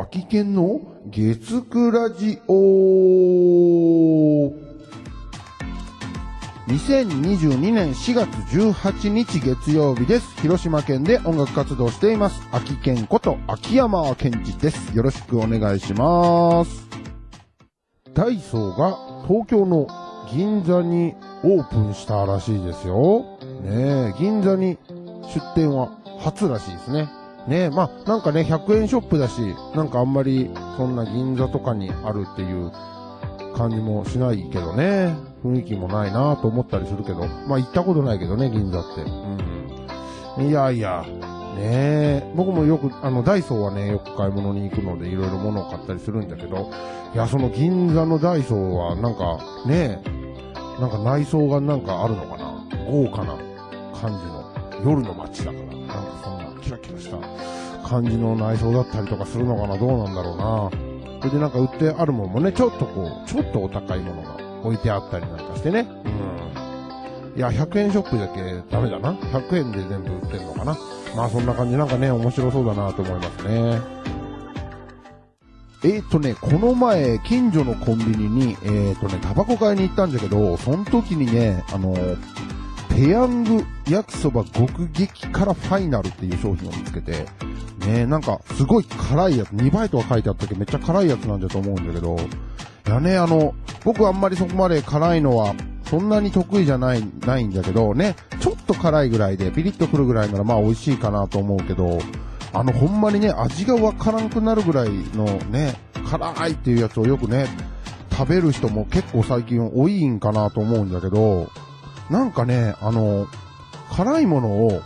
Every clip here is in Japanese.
秋県の月9ラジオ2022年4月18日月曜日です。広島県で音楽活動しています。秋県こと秋山健二です。よろしくお願いします。ダイソーが東京の銀座にオープンしたらしいですよ。ねえ、銀座に出店は初らしいですね。ねえ、まあ、なんかね、100円ショップだし、なんかあんまり、そんな銀座とかにあるっていう感じもしないけどね。雰囲気もないなと思ったりするけど。まあ、行ったことないけどね、銀座って。うん。いやいや、ね、僕もよく、あの、ダイソーはね、よく買い物に行くので、いろいろ物を買ったりするんだけど、いや、その銀座のダイソーは、なんか、ね、なんか内装がなんかあるのかな豪華な感じの、夜の街だから、なんかそんなキラキラした感じの内装だったりとかするのかなどうなんだろうなそれでなんか売ってあるものもね、ちょっとこう、ちょっとお高いものが置いてあったりなんかしてね。うん。いや、100円ショップだけダメだな。100円で全部売ってんのかな。まあそんな感じなんかね、面白そうだなと思いますね。えー、っとね、この前、近所のコンビニに、えー、っとね、タバコ買いに行ったんだけど、その時にね、あのペヤング焼きそば極激辛ファイナルっていう商品を見つけて、ねなんか、すごい辛いやつ、2倍とか書いてあったけど、めっちゃ辛いやつなんだと思うんだけど、いやね、あの、僕あんまりそこまで辛いのは、そんなに得意じゃない、ないんだけど、ね、ちょっと辛いぐらいで、ピリッとくるぐらいならまあ美味しいかなと思うけど、あの、ほんまにね、味がわからんくなるぐらいのね、辛いっていうやつをよくね、食べる人も結構最近多いんかなと思うんだけど、なんかね、あの、辛いものを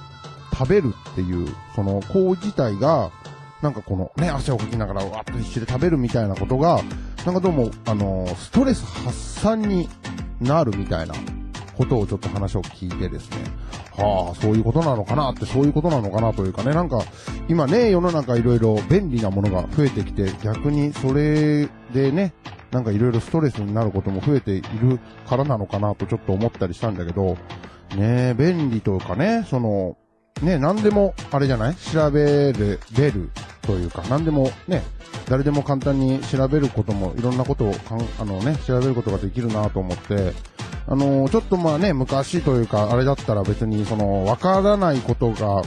食べるっていう、その行為自体が、なんかこのね、汗をかきながらわっと必死で食べるみたいなことが、なんかどうも、あの、ストレス発散になるみたいなことをちょっと話を聞いてですね、はあ、そういうことなのかなって、そういうことなのかなというかね、なんか、今ね、世の中いろいろ便利なものが増えてきて、逆にそれでね、なんかいろいろストレスになることも増えているからなのかなとちょっと思ったりしたんだけど、ね便利というかね、その、ね、何でも、あれじゃない？調べれるというか、何でもね、誰でも簡単に調べることも、いろんなことをかん、あのね、調べることができるなと思って、あのちょっとまあね、昔というか、あれだったら別にその、わからないことが、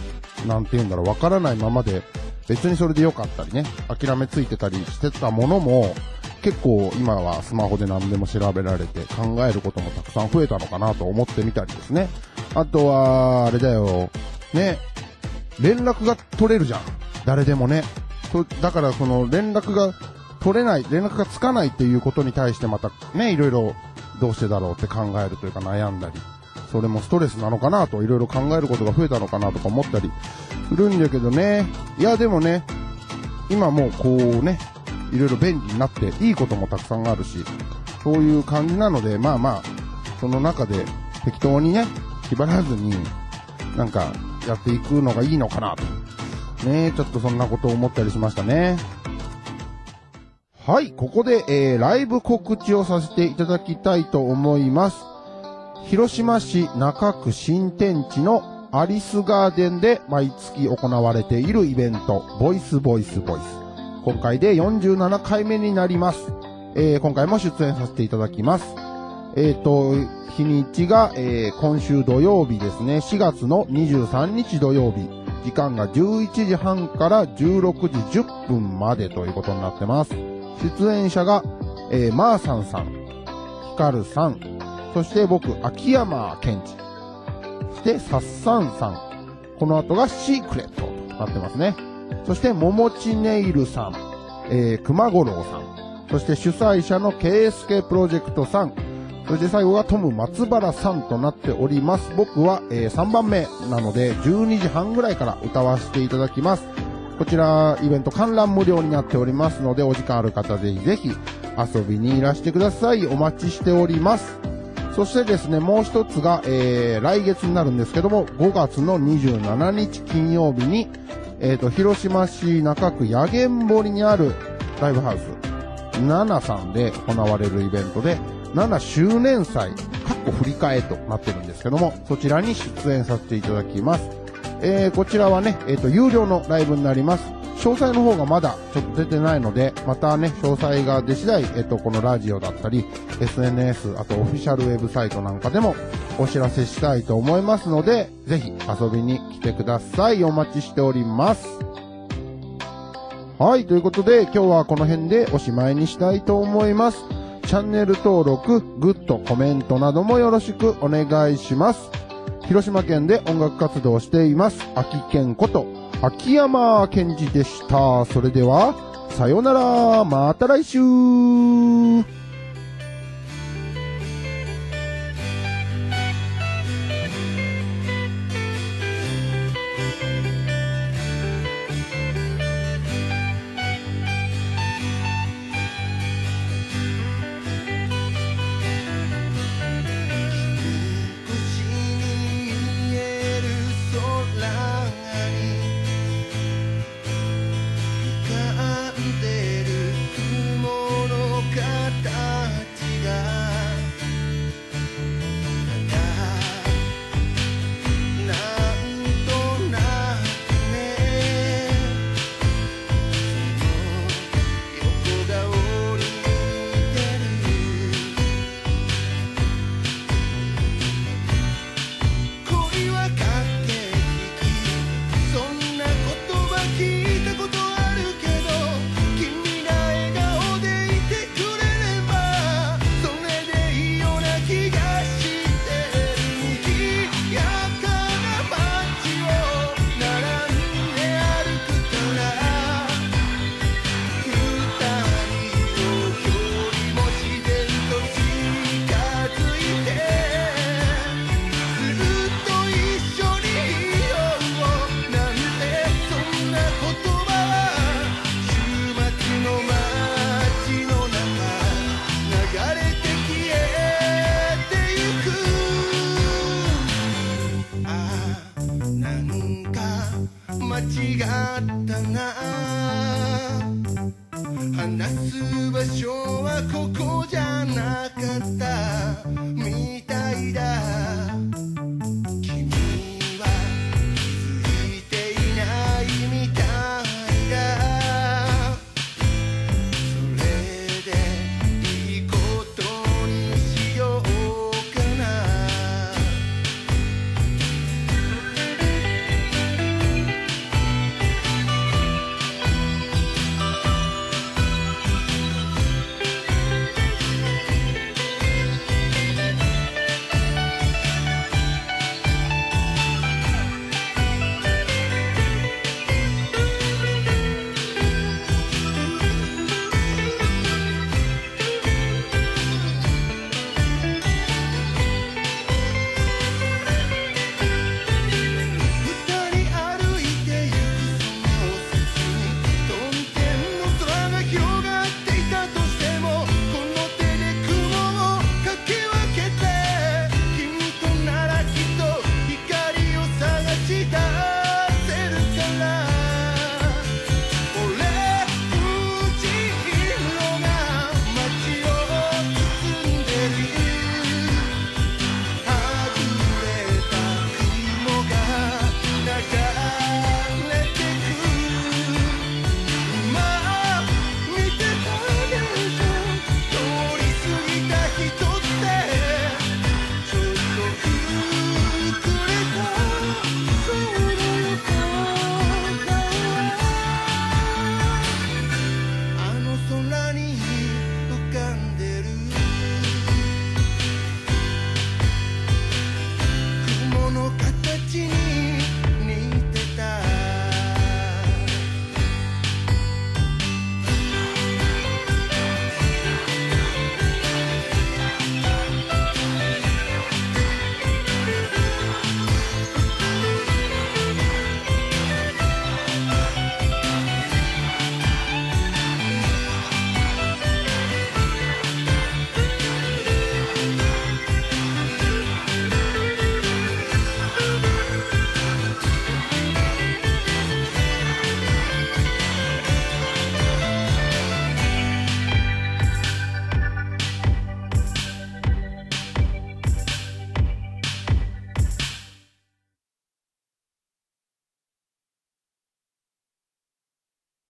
なんて言うんだろう、わからないままで、別にそれで良かったりね、諦めついてたりしてたものも、結構今はスマホで何でも調べられて考えることもたくさん増えたのかなと思ってみたりですね。あとは、あれだよ、ね、連絡が取れるじゃん。誰でもね。とだからその連絡が取れない、連絡がつかないっていうことに対してまたね、いろいろどうしてだろうって考えるというか悩んだり、それもストレスなのかなといろいろ考えることが増えたのかなとか思ったりするんだけどね。いやでもね、今もうこうね、いろいろ便利になっていいこともたくさんあるし、そういう感じなので、まあまあ、その中で適当にね、気張らずに、なんかやっていくのがいいのかなと。ねちょっとそんなことを思ったりしましたね。はい、ここで、えー、ライブ告知をさせていただきたいと思います。広島市中区新天地のアリスガーデンで毎月行われているイベント、ボイスボイスボイス。今回で47回目になります。えー、今回も出演させていただきます。えっ、ー、と、日にちが、えー、今週土曜日ですね。4月の23日土曜日。時間が11時半から16時10分までということになってます。出演者が、えー、マーサンさん、ヒカルさん、そして僕、秋山健治、そしてサッサンさん。この後がシークレットとなってますね。そして、ももちネイルさん、えー、熊五郎さん、そして主催者のケイスケプロジェクトさん、そして最後がトム松原さんとなっております。僕は、えー、3番目なので、12時半ぐらいから歌わせていただきます。こちら、イベント観覧無料になっておりますので、お時間ある方ぜひぜひ遊びにいらしてください。お待ちしております。そしてですね、もう一つが、えー、来月になるんですけども、5月の27日金曜日に、えっ、ー、と、広島市中区野源堀にあるライブハウス、ナナさんで行われるイベントで、7周年祭、かっこ振り替えとなってるんですけども、そちらに出演させていただきます。えー、こちらはね、えっ、ー、と、有料のライブになります。詳細の方がまだちょっと出てないので、またね、詳細が出次第、えっと、このラジオだったり、SNS、あとオフィシャルウェブサイトなんかでもお知らせしたいと思いますので、ぜひ遊びに来てください。お待ちしております。はい、ということで今日はこの辺でおしまいにしたいと思います。チャンネル登録、グッド、コメントなどもよろしくお願いします。広島県で音楽活動をしています。秋健こと、秋山健二でした。それでは、さようなら、また来週なんか間違ったな。話す場所はここじゃなかった。みたいだ。